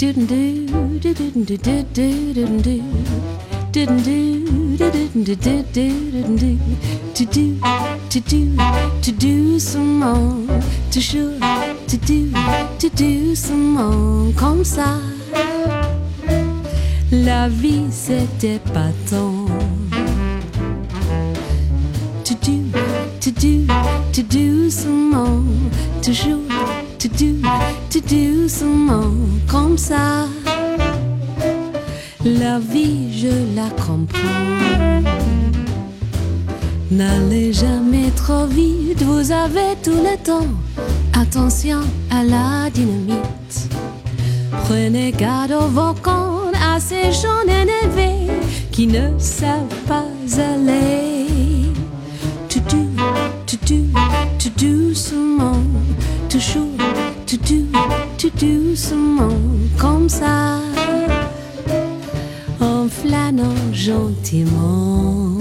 to do, to do, to do some more, to sure, to do, to do some more, comme ça. La vie c'était pas tant. To do, to do, to do some more, toujours, to do, to do more, comme ça. La vie, je la comprends. N'allez jamais trop vite, vous avez tout le temps. Attention à la dynamite. Prenez garde aux volcans, à ces gens énervés qui ne savent pas aller. To do, to do, to do to do, to. Comme ça, en flânant gentiment.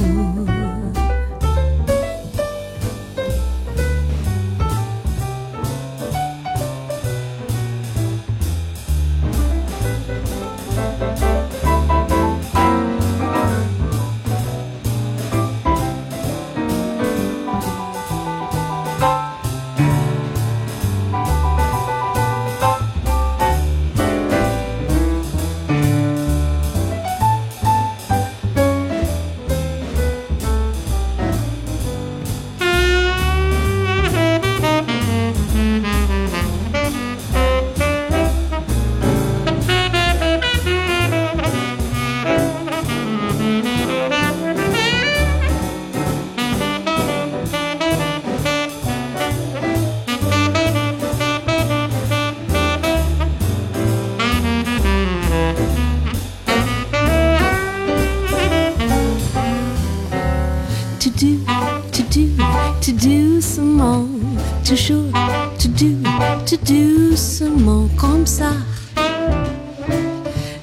Toujours, to do, to do some more, comme ça.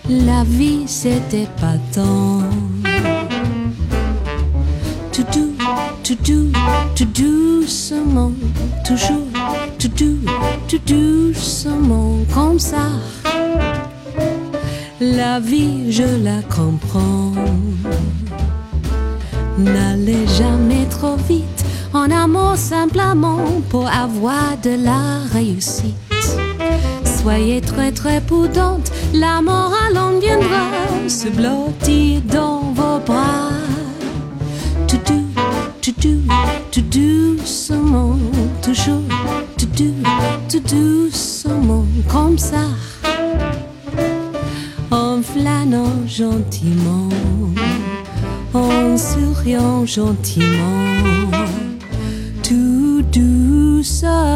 La vie c'était pas tant. To do, to do, to do some more, toujours, to do, to do some more, comme ça. La vie, je la comprends. N'allez jamais trop vite amour simplement pour avoir de la réussite. Soyez très très prudente, la morale en viendra se blottir dans vos bras. To do, to do, to do doucement, toujours, to do, to doucement, comme ça, en flânant gentiment en souriant gentiment, tout doucement.